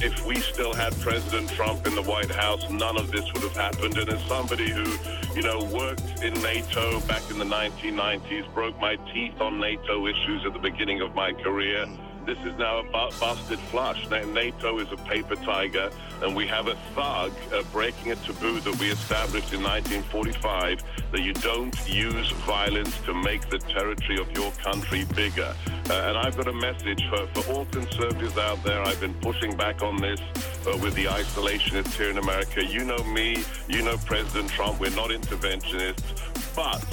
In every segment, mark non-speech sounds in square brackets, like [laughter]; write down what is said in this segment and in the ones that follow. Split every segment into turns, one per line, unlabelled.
if we still had President Trump in the White House, none of this would have happened. And as somebody who, you know, worked in NATO back in the 1990s, broke my teeth on NATO issues at the beginning of my career. This is now a bu- busted flush. NATO is a paper tiger, and we have a thug uh, breaking a taboo that we established in 1945 that you don't use violence to make the territory of your country bigger. Uh, and I've got a message for, for all conservatives out there. I've been pushing back on this uh, with the isolationists here in America. You know me, you know President Trump. We're not interventionists. But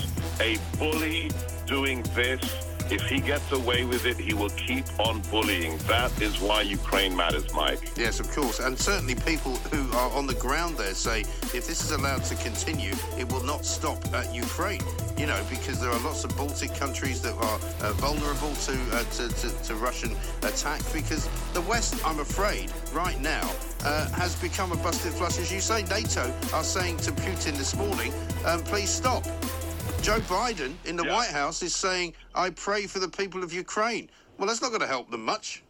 a bully doing this if he gets away with it, he will keep on bullying. That is why Ukraine matters, Mike.
Yes, of course. And certainly people who are on the ground there say if this is allowed to continue, it will not stop at Ukraine. You know, because there are lots of Baltic countries that are uh, vulnerable to, uh, to, to, to Russian attack because the West, I'm afraid, right now, uh, has become a busted flush. As you say, NATO are saying to Putin this morning, um, please stop. Joe Biden in the
Yeah.
White House is saying, I pray for the people of Ukraine. Well, that's not going to help them much.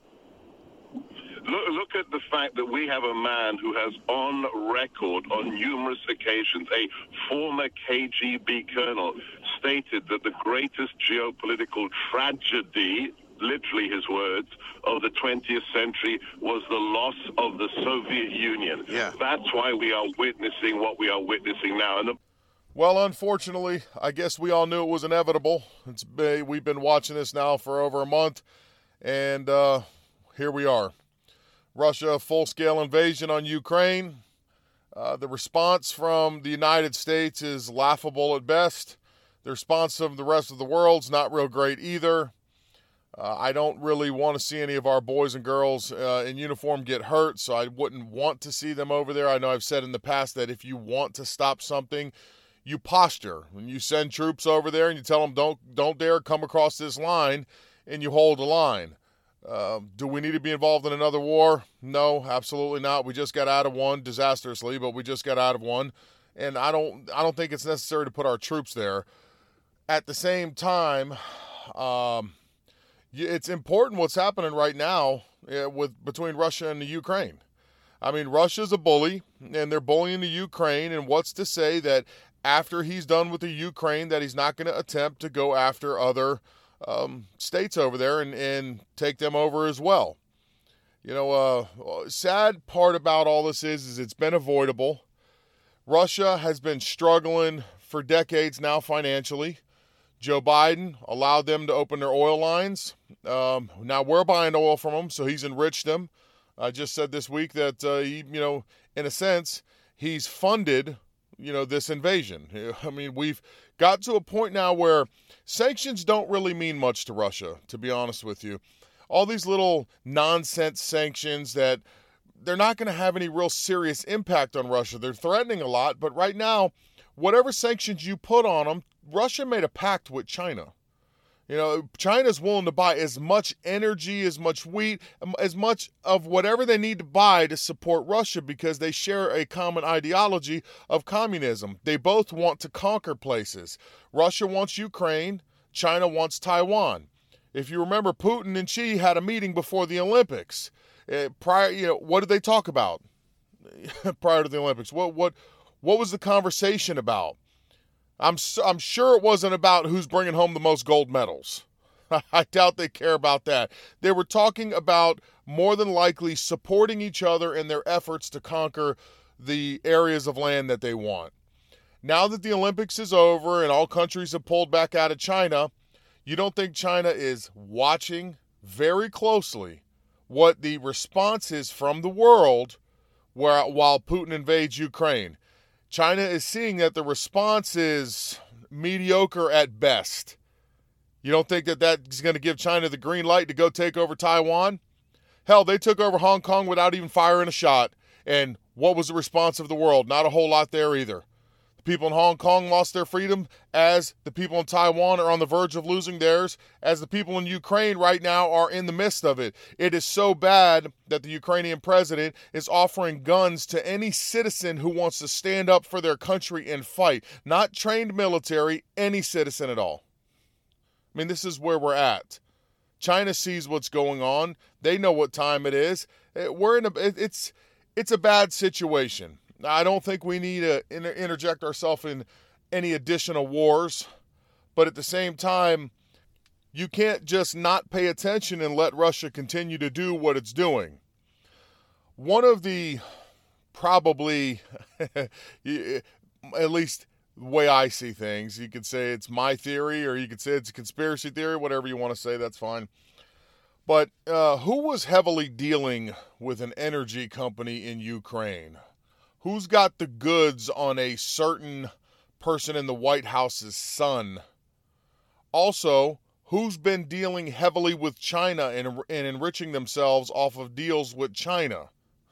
Look, look at the fact that we have a man who has on record on numerous occasions, a former KGB colonel, stated that the greatest geopolitical tragedy, literally his words, of the 20th century was the loss of the Soviet Union.
Yeah.
That's why we are witnessing what we are witnessing now.
Well, unfortunately, I guess we all knew it was inevitable. It's been, we've been watching this now for over a month, and uh, here we are. Russia full scale invasion on Ukraine. Uh, the response from the United States is laughable at best. The response of the rest of the world's not real great either. Uh, I don't really want to see any of our boys and girls uh, in uniform get hurt, so I wouldn't want to see them over there. I know I've said in the past that if you want to stop something, you posture. When you send troops over there and you tell them don't don't dare come across this line, and you hold the line. Um, do we need to be involved in another war? No, absolutely not. We just got out of one disastrously, but we just got out of one, and I don't I don't think it's necessary to put our troops there. At the same time, um, it's important what's happening right now uh, with between Russia and the Ukraine. I mean, Russia's a bully, and they're bullying the Ukraine. And what's to say that after he's done with the Ukraine, that he's not going to attempt to go after other um, states over there and, and take them over as well? You know, uh, sad part about all this is, is it's been avoidable. Russia has been struggling for decades now financially. Joe Biden allowed them to open their oil lines. Um, now we're buying oil from them, so he's enriched them. I just said this week that uh, he, you know, in a sense, he's funded, you know, this invasion. [laughs] I mean, we've got to a point now where sanctions don't really mean much to Russia, to be honest with you. All these little nonsense sanctions that they're not going to have any real serious impact on Russia. They're threatening a lot, but right now, whatever sanctions you put on them, Russia made a pact with China. You know, China's willing to buy as much energy, as much wheat, as much of whatever they need to buy to support Russia because they share a common ideology of communism. They both want to conquer places. Russia wants Ukraine, China wants Taiwan. If you remember, Putin and Xi had a meeting before the Olympics. Uh, prior, you know, what did they talk about [laughs] prior to the Olympics? What what what was the conversation about? I'm s- I'm sure it wasn't about who's bringing home the most gold medals. [laughs] I doubt they care about that. They were talking about more than likely supporting each other in their efforts to conquer the areas of land that they want. Now that the Olympics is over and all countries have pulled back out of China, you don't think China is watching very closely what the response is from the world while Putin invades Ukraine? China is seeing that the response is mediocre at best. You don't think that that's going to give China the green light to go take over Taiwan? Hell, they took over Hong Kong without even firing a shot. And what was the response of the world? Not a whole lot there either. People in Hong Kong lost their freedom as the people in Taiwan are on the verge of losing theirs, as the people in Ukraine right now are in the midst of it. It is so bad that the Ukrainian president is offering guns to any citizen who wants to stand up for their country and fight. Not trained military, any citizen at all. I mean, this is where we're at. China sees what's going on. They know what time it is. Eh, we're in a it's it's a bad situation. I don't think we need to inter- interject ourselves in any additional wars, but at the same time, you can't just not pay attention and let Russia continue to do what it's doing. One of the probably, [laughs] at least the way I see things, you could say it's my theory or you could say it's a conspiracy theory, whatever you want to say, that's fine. But uh, who was heavily dealing with an energy company in Ukraine? Who's got the goods on a certain person in the White House's son? Also, who's been dealing heavily with China and, and enriching themselves off of deals with China?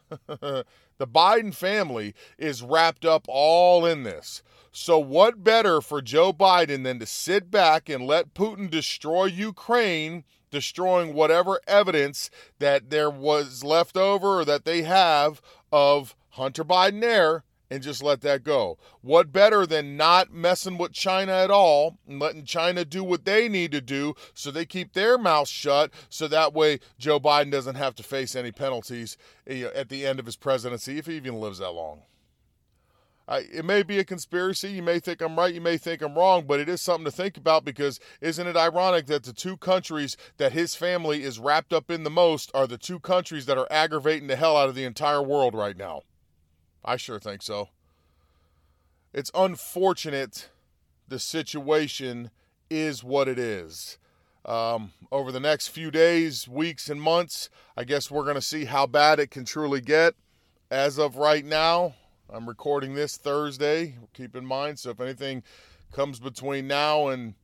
[laughs] the Biden family is wrapped up all in this. So, what better for Joe Biden than to sit back and let Putin destroy Ukraine, destroying whatever evidence that there was left over or that they have of Hunter Biden there and just let that go. What better than not messing with China at all and letting China do what they need to do so they keep their mouths shut so that way Joe Biden doesn't have to face any penalties eh, at the end of his presidency if he even lives that long. I, it may be a conspiracy. You may think I'm right. You may think I'm wrong, but it is something to think about because isn't it ironic that the two countries that his family is wrapped up in the most are the two countries that are aggravating the hell out of the entire world right now? I sure think so. It's unfortunate the situation is what it is. Um, over the next few days, weeks, and months, I guess we're going to see how bad it can truly get. As of right now, I'm recording this Thursday. Keep in mind, so if anything comes between now and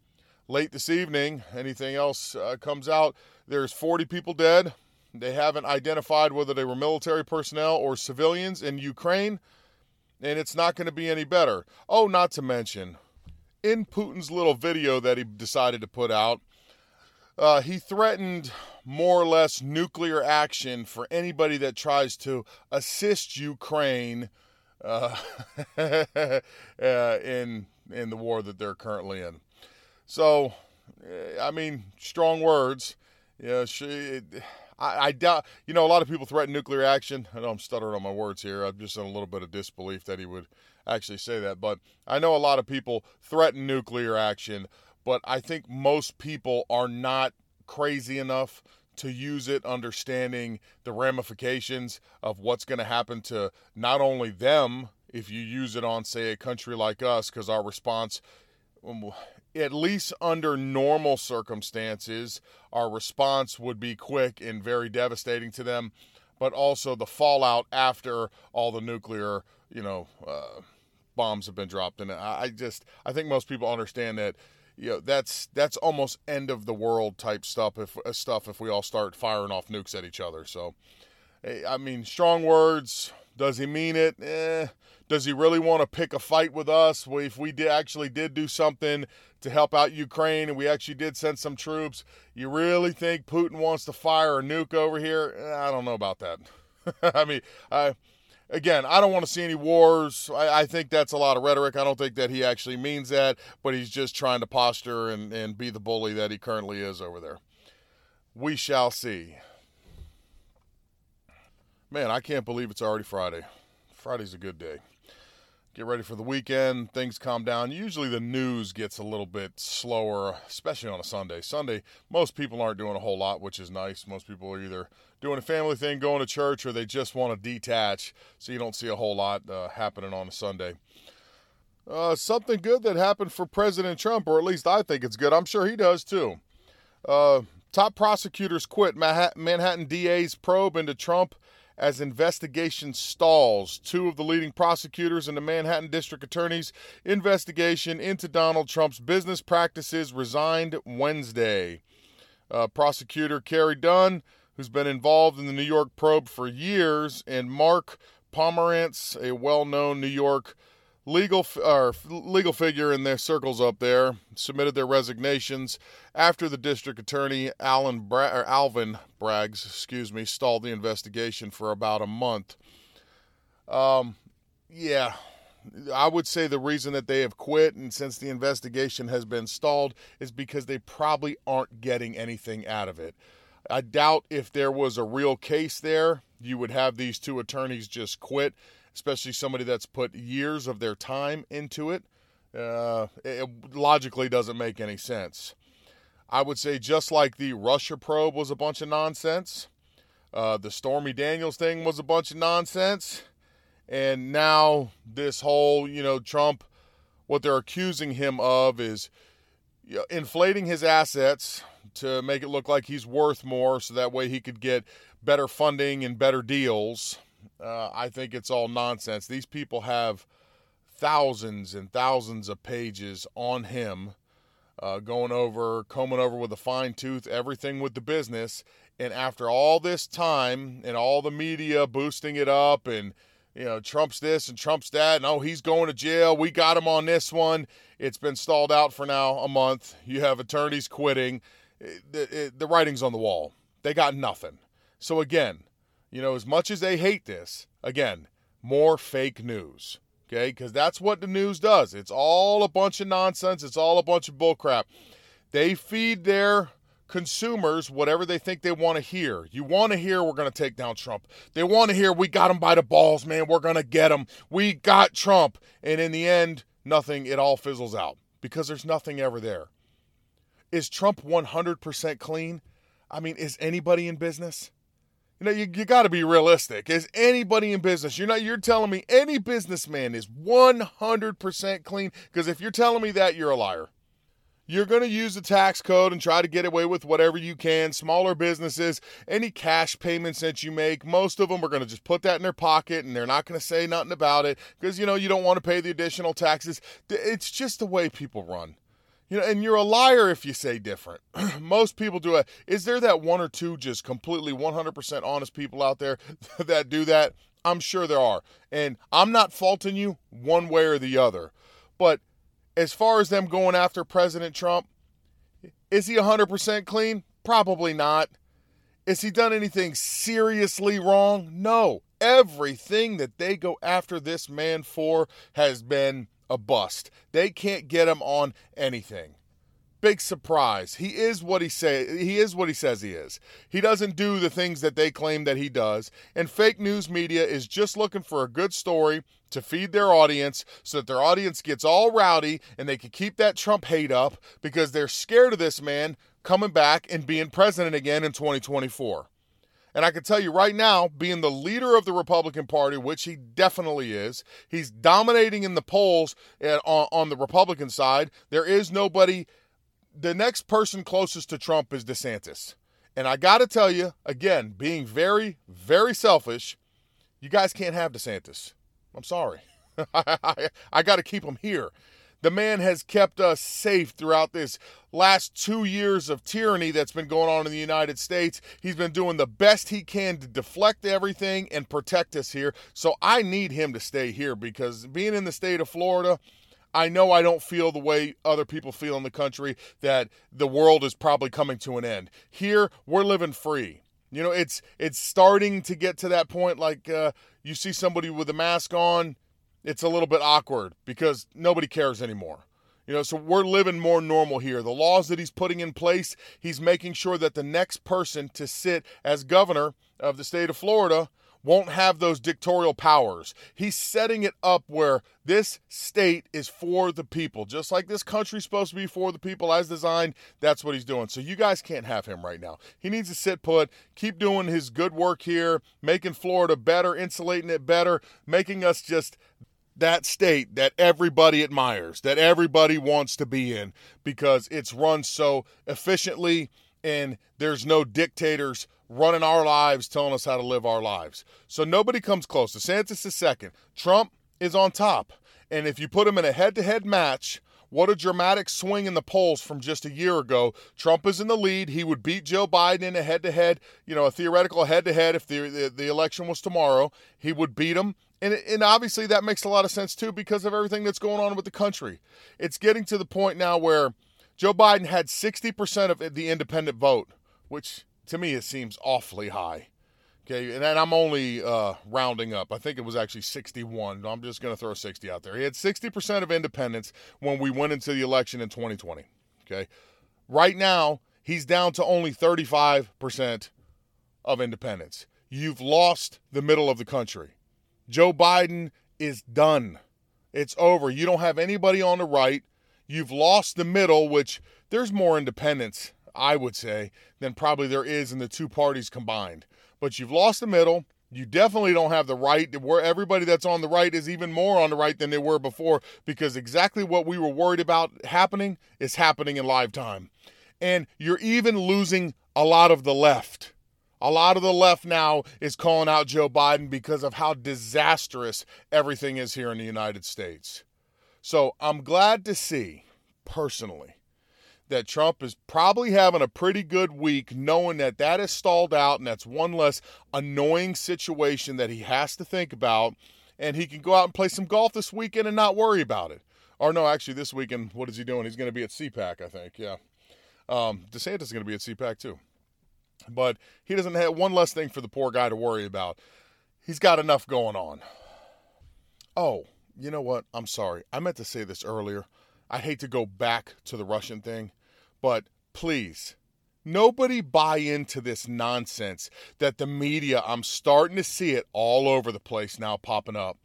late this evening, anything else uh, comes out, there's 40 people dead. They haven't identified whether they were military personnel or civilians in Ukraine, and it's not going to be any better. Oh, not to mention, in Putin's little video that he decided to put out, uh, he threatened more or less nuclear action for anybody that tries to assist Ukraine uh, [laughs] uh, in in the war that they're currently in. So, I mean, strong words. Yeah, she. I, I, doubt, you know, a lot of people threaten nuclear action. I know I'm stuttering on my words here. I'm just in a little bit of disbelief that he would actually say that. But I know a lot of people threaten nuclear action, but I think most people are not crazy enough to use it, understanding the ramifications of what's going to happen to not only them if you use it on, say, a country like us, because our response um, at least under normal circumstances, our response would be quick and very devastating to them, but also the fallout after all the nuclear, you know, uh, bombs have been dropped. And I just, I think most people understand that, you know, that's that's almost end of the world type stuff if uh, stuff if we all start firing off nukes at each other. So, I mean, strong words. Does he mean it? Eh. Does he really want to pick a fight with us? If we did, actually did do something to help out Ukraine and we actually did send some troops, you really think Putin wants to fire a nuke over here? I don't know about that. [laughs] I mean, I again, I don't want to see any wars. I, I, think that's a lot of rhetoric. I don't think that he actually means that, but he's just trying to posture and, and be the bully that he currently is over there. We shall see. Man, I can't believe it's already Friday. Friday's a good day get ready for the weekend. Things calm down. Usually the news gets a little bit slower, especially on a Sunday. Sunday, most people aren't doing a whole lot, which is nice. Most people are either doing a family thing, going to church, or they just want to detach. So you don't see a whole lot uh, happening on a Sunday. Uh, something good that happened for President Trump, or at least I think it's good. I'm sure he does too. Uh, top prosecutors quit Manhattan DA's probe into Trump as investigation stalls. Two of the leading prosecutors in the Manhattan District Attorney's investigation into Donald Trump's business practices resigned Wednesday. Uh, prosecutor Carey Dunne, who's been involved in the New York probe for years, and Mark Pomerantz, a well known New York legal or legal figure in their circles up there submitted their resignations after the district attorney Alan Bra- or Alvin Braggs, excuse me, stalled the investigation for about a month. Um, yeah, I would say the reason that they have quit and since the investigation has been stalled is because they probably aren't getting anything out of it. I doubt if there was a real case there, you would have these two attorneys just quit especially somebody that's put years of their time into it. Uh, it logically doesn't make any sense. I would say just like the Russia probe was a bunch of nonsense, uh, the Stormy Daniels thing was a bunch of nonsense, and now this whole, you know, Trump, what they're accusing him of is you know, inflating his assets to make it look like he's worth more so that way he could get better funding and better deals uh, I think it's all nonsense. These people have thousands and thousands of pages on him, uh, going over, combing over with a fine tooth everything with the business. And after all this time and all the media boosting it up and you know, Trump's this and Trump's that, and oh, he's going to jail. We got him on this one. It's been stalled out for now a month. You have attorneys quitting. It, it, the writing's on the wall. They got nothing. So, again, you know, as much as they hate this, again, more fake news. Okay, because that's what the news does. It's all a bunch of nonsense. It's all a bunch of bullcrap. They feed their consumers whatever they think they want to hear. You want to hear we're going to take down Trump. They want to hear we got him by the balls, man. We're going to get him. We got Trump. And in the end, nothing. It all fizzles out because there's nothing ever there. Is Trump 100% clean? I mean, is anybody in business? You know, you, you got to be realistic. Is anybody in business? You're not. You're telling me any businessman is 100% clean? Because if you're telling me that, you're a liar. You're going to use the tax code and try to get away with whatever you can. Smaller businesses, any cash payments that you make, most of them are going to just put that in their pocket and they're not going to say nothing about it because, you know, you don't want to pay the additional taxes. It's just the way people run. You know, and you're a liar if you say different. [clears throat] Most people do it. Is there that one or two just completely 100% honest people out there [laughs] that do that? I'm sure there are. And I'm not faulting you one way or the other. But as far as them going after President Trump, is he 100% clean? Probably not. Has he done anything seriously wrong? No. Everything that they go after this man for has been a bust. They can't get him on anything. Big surprise. He is what he say he is what he says he is. He doesn't do the things that they claim that he does, and fake news media is just looking for a good story to feed their audience so that their audience gets all rowdy and they can keep that Trump hate up because they're scared of this man coming back and being president again in 2024. And I can tell you right now, being the leader of the Republican Party, which he definitely is, he's dominating in the polls on, on the Republican side. There is nobody. The next person closest to Trump is DeSantis. And I got to tell you, again, being very, very selfish, you guys can't have DeSantis. I'm sorry. [laughs] I, I got to keep him here. The man has kept us safe throughout this last two years of tyranny that's been going on in the United States. He's been doing the best he can to deflect everything and protect us here. So I need him to stay here because being in the state of Florida, I know I don't feel the way other people feel in the country that the world is probably coming to an end. Here, we're living free. You know, it's it's starting to get to that point like uh, you see somebody with a mask on, it's a little bit awkward because nobody cares anymore. You know, so we're living more normal here. The laws that he's putting in place, he's making sure that the next person to sit as governor of the state of Florida won't have those dictatorial powers. He's setting it up where this state is for the people. Just like this country's supposed to be for the people as designed, that's what he's doing. So you guys can't have him right now. He needs to sit put, keep doing his good work here, making Florida better, insulating it better, making us just that state that everybody admires, that everybody wants to be in because it's run so efficiently and there's no dictators running our lives telling us how to live our lives. So nobody comes close. DeSantis is second. Trump is on top. And if you put him in a head to head match What a dramatic swing in the polls from just a year ago. Trump is in the lead. He would beat Joe Biden in a head to head, you know, a theoretical head to head if the, the, the election was tomorrow. He would beat him. And, and obviously that makes a lot of sense too because of everything that's going on with the country. It's getting to the point now where Joe Biden had 60% of the independent vote, which to me it seems awfully high. Okay, and I'm only uh, rounding up. I think it was actually 61. I'm just going to throw 60 out there. He had 60% of independents when we went into the election in 2020. Okay, right now he's down to only 35% of independents. You've lost the middle of the country. Joe Biden is done. It's over. You don't have anybody on the right. You've lost the middle, which there's more independents, I would say, than probably there is in the two parties combined but you've lost the middle. You definitely don't have the right. Where everybody that's on the right is even more on the right than they were before because exactly what we were worried about happening is happening in live time. And you're even losing a lot of the left. A lot of the left now is calling out Joe Biden because of how disastrous everything is here in the United States. So I'm glad to see, personally, that Trump is probably having a pretty good week, knowing that that is stalled out and that's one less annoying situation that he has to think about. And he can go out and play some golf this weekend and not worry about it. Or, no, actually, this weekend, what is he doing? He's going to be at CPAC, I think. Yeah. Um, DeSantis is going to be at CPAC too. But he doesn't have one less thing for the poor guy to worry about. He's got enough going on. Oh, you know what? I'm sorry. I meant to say this earlier. I hate to go back to the Russian thing, but please, nobody buy into this nonsense that the media, I'm starting to see it all over the place now popping up.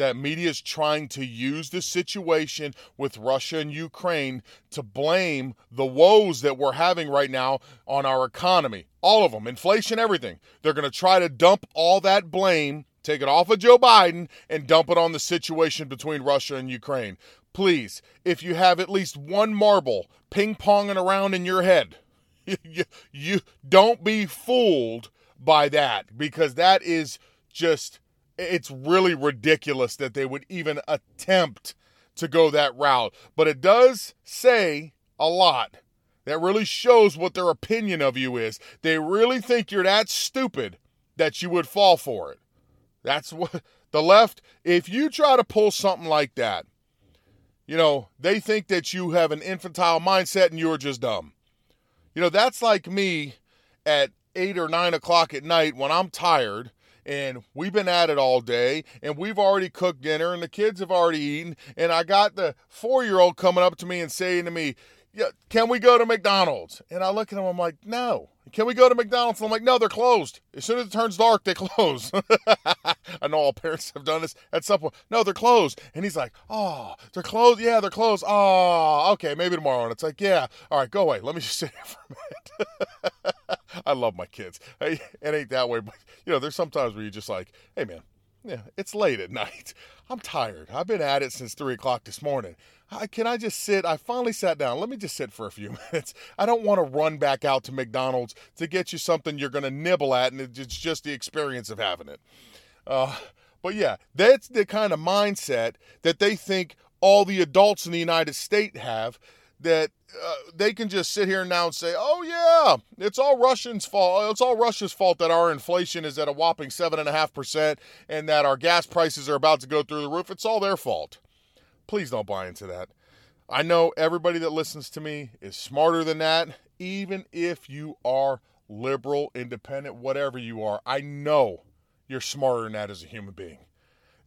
That media is trying to use the situation with Russia and Ukraine to blame the woes that we're having right now on our economy. All of them, inflation, everything. They're going to try to dump all that blame take it off of Joe Biden and dump it on the situation between Russia and Ukraine please, if you have at least one marble ping ponging around in your head, [laughs] you, you don't be fooled by that because that is just it's really ridiculous that they would even attempt to go that route. But it does say a lot. That really shows what their opinion of you is. They really think you're that stupid that you would fall for it. That's what [laughs] the left, if you try to pull something like that, you know, they think that you have an infantile mindset and you're just dumb. You know, that's like me at eight or nine o'clock at night when I'm tired and we've been at it all day and we've already cooked dinner and the kids have already eaten and I got the four year old coming up to me and saying to me, yeah, can we go to McDonald's? And I look at him, I'm like, no. Can we go to McDonald's? And I'm like, no, they're closed. As soon as it turns dark, they [laughs] close. I know all parents have done this at some point. No, they're closed. And he's like, oh, they're closed? Yeah, they're closed. Oh, okay, maybe tomorrow. And it's like, yeah, all right, go away. Let me just [laughs] sit here for a minute. [laughs] I love my kids. [laughs] It ain't that way, but you know, there's sometimes where you're just like, hey, man, yeah, it's late at [laughs] night. I'm tired. I've been at it since three o'clock this morning. Can I just sit? I finally sat down. Let me just sit for a few [laughs] minutes. I don't want to run back out to McDonald's to get you something you're going to nibble at, and it's just the experience of having it. Uh, but yeah, that's the kind of mindset that they think all the adults in the United States have that uh, they can just sit here now and say, "Oh yeah, it's all Russians' fault. It's all Russia's fault that our inflation is at a whopping seven and a half percent, and that our gas prices are about to go through the roof. It's all their fault." Please don't buy into that. I know everybody that listens to me is smarter than that, even if you are liberal, independent, whatever you are. I know you're smarter than that as a human being.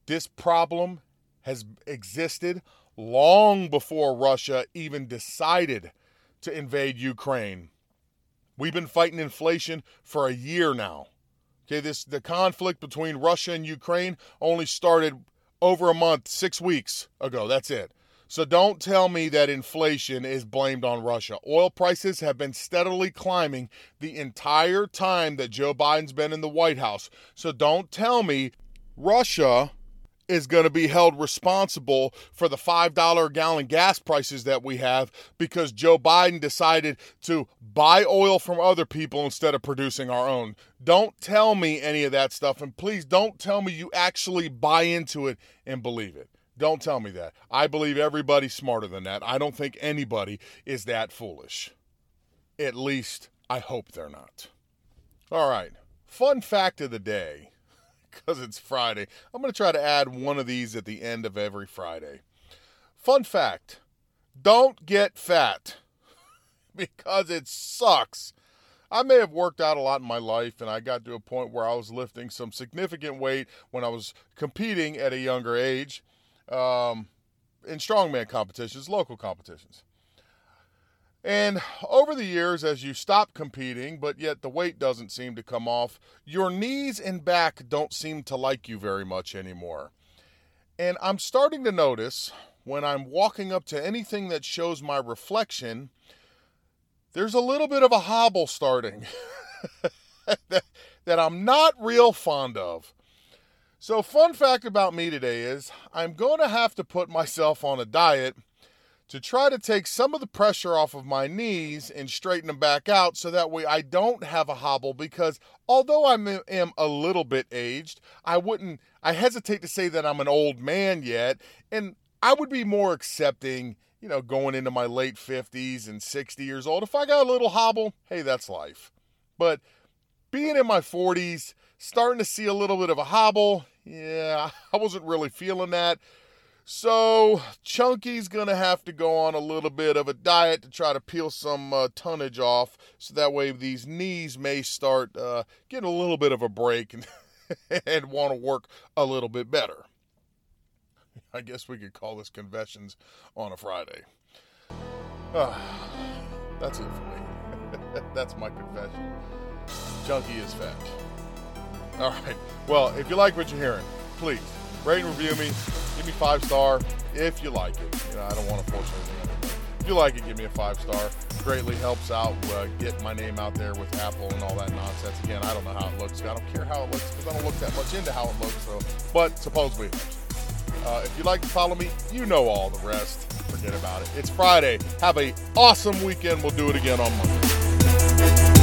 This problem has existed long before Russia even decided to invade Ukraine. We've been fighting inflation for a year now. Okay, this the conflict between Russia and Ukraine only started over a month, 6 weeks ago. That's it. So don't tell me that inflation is blamed on Russia. Oil prices have been steadily climbing the entire time that Joe Biden's been in the White House. So don't tell me Russia is going to be held responsible for the $5 a gallon gas prices that we have because Joe Biden decided to buy oil from other people instead of producing our own. Don't tell me any of that stuff. And please don't tell me you actually buy into it and believe it Don't tell me that. I believe everybody's smarter than that. I don't think anybody is that foolish. At least, I hope they're not. All right. Fun fact of the day, because it's Friday. I'm going to try to add one of these at the end of every Friday. Fun fact don't get fat [laughs] because it sucks. I may have worked out a lot in my life, and I got to a point where I was lifting some significant weight when I was competing at a younger age um, in strongman competitions, local competitions. And over the years, as you stop competing, but yet the weight doesn't seem to come off, your knees and back don't seem to like you very much anymore. And I'm starting to notice when I'm walking up to anything that shows my reflection, there's a little bit of a hobble starting [laughs] that, that I'm not real fond of. So, fun fact about me today is I'm going to have to put myself on a diet to try to take some of the pressure off of my knees and straighten them back out so that way I don't have a hobble because although I am a little bit aged, I wouldn't I hesitate to say that I'm an old man yet and I would be more accepting, you know, going into my late 50s and 60 years old. If I got a little hobble, hey, that's life. But being in my 40s, starting to see a little bit of a hobble, yeah, [laughs] I wasn't really feeling that. So, Chunky's going to have to go on a little bit of a diet to try to peel some uh, tonnage off so that way these knees may start uh, getting a little bit of a break and, [laughs] and want to work a little bit better. I guess we could call this Confessions on a Friday. Uh, that's it for me. [laughs] that's my confession. Chunky is fat. All right. Well, if you like what you're hearing, please rate and review me. Give me five star if you like it. You know, I don't want to force anything. If you like it, give me a five star. Greatly helps out uh, get my name out there with Apple and all that nonsense. Again, I don't know how it looks. I don't care how it looks because I don't look that much into how it looks. So, but supposedly. Uh, if you'd like to follow me, you know all the rest. Forget about it. It's Friday. Have a awesome weekend. We'll do it again on Monday.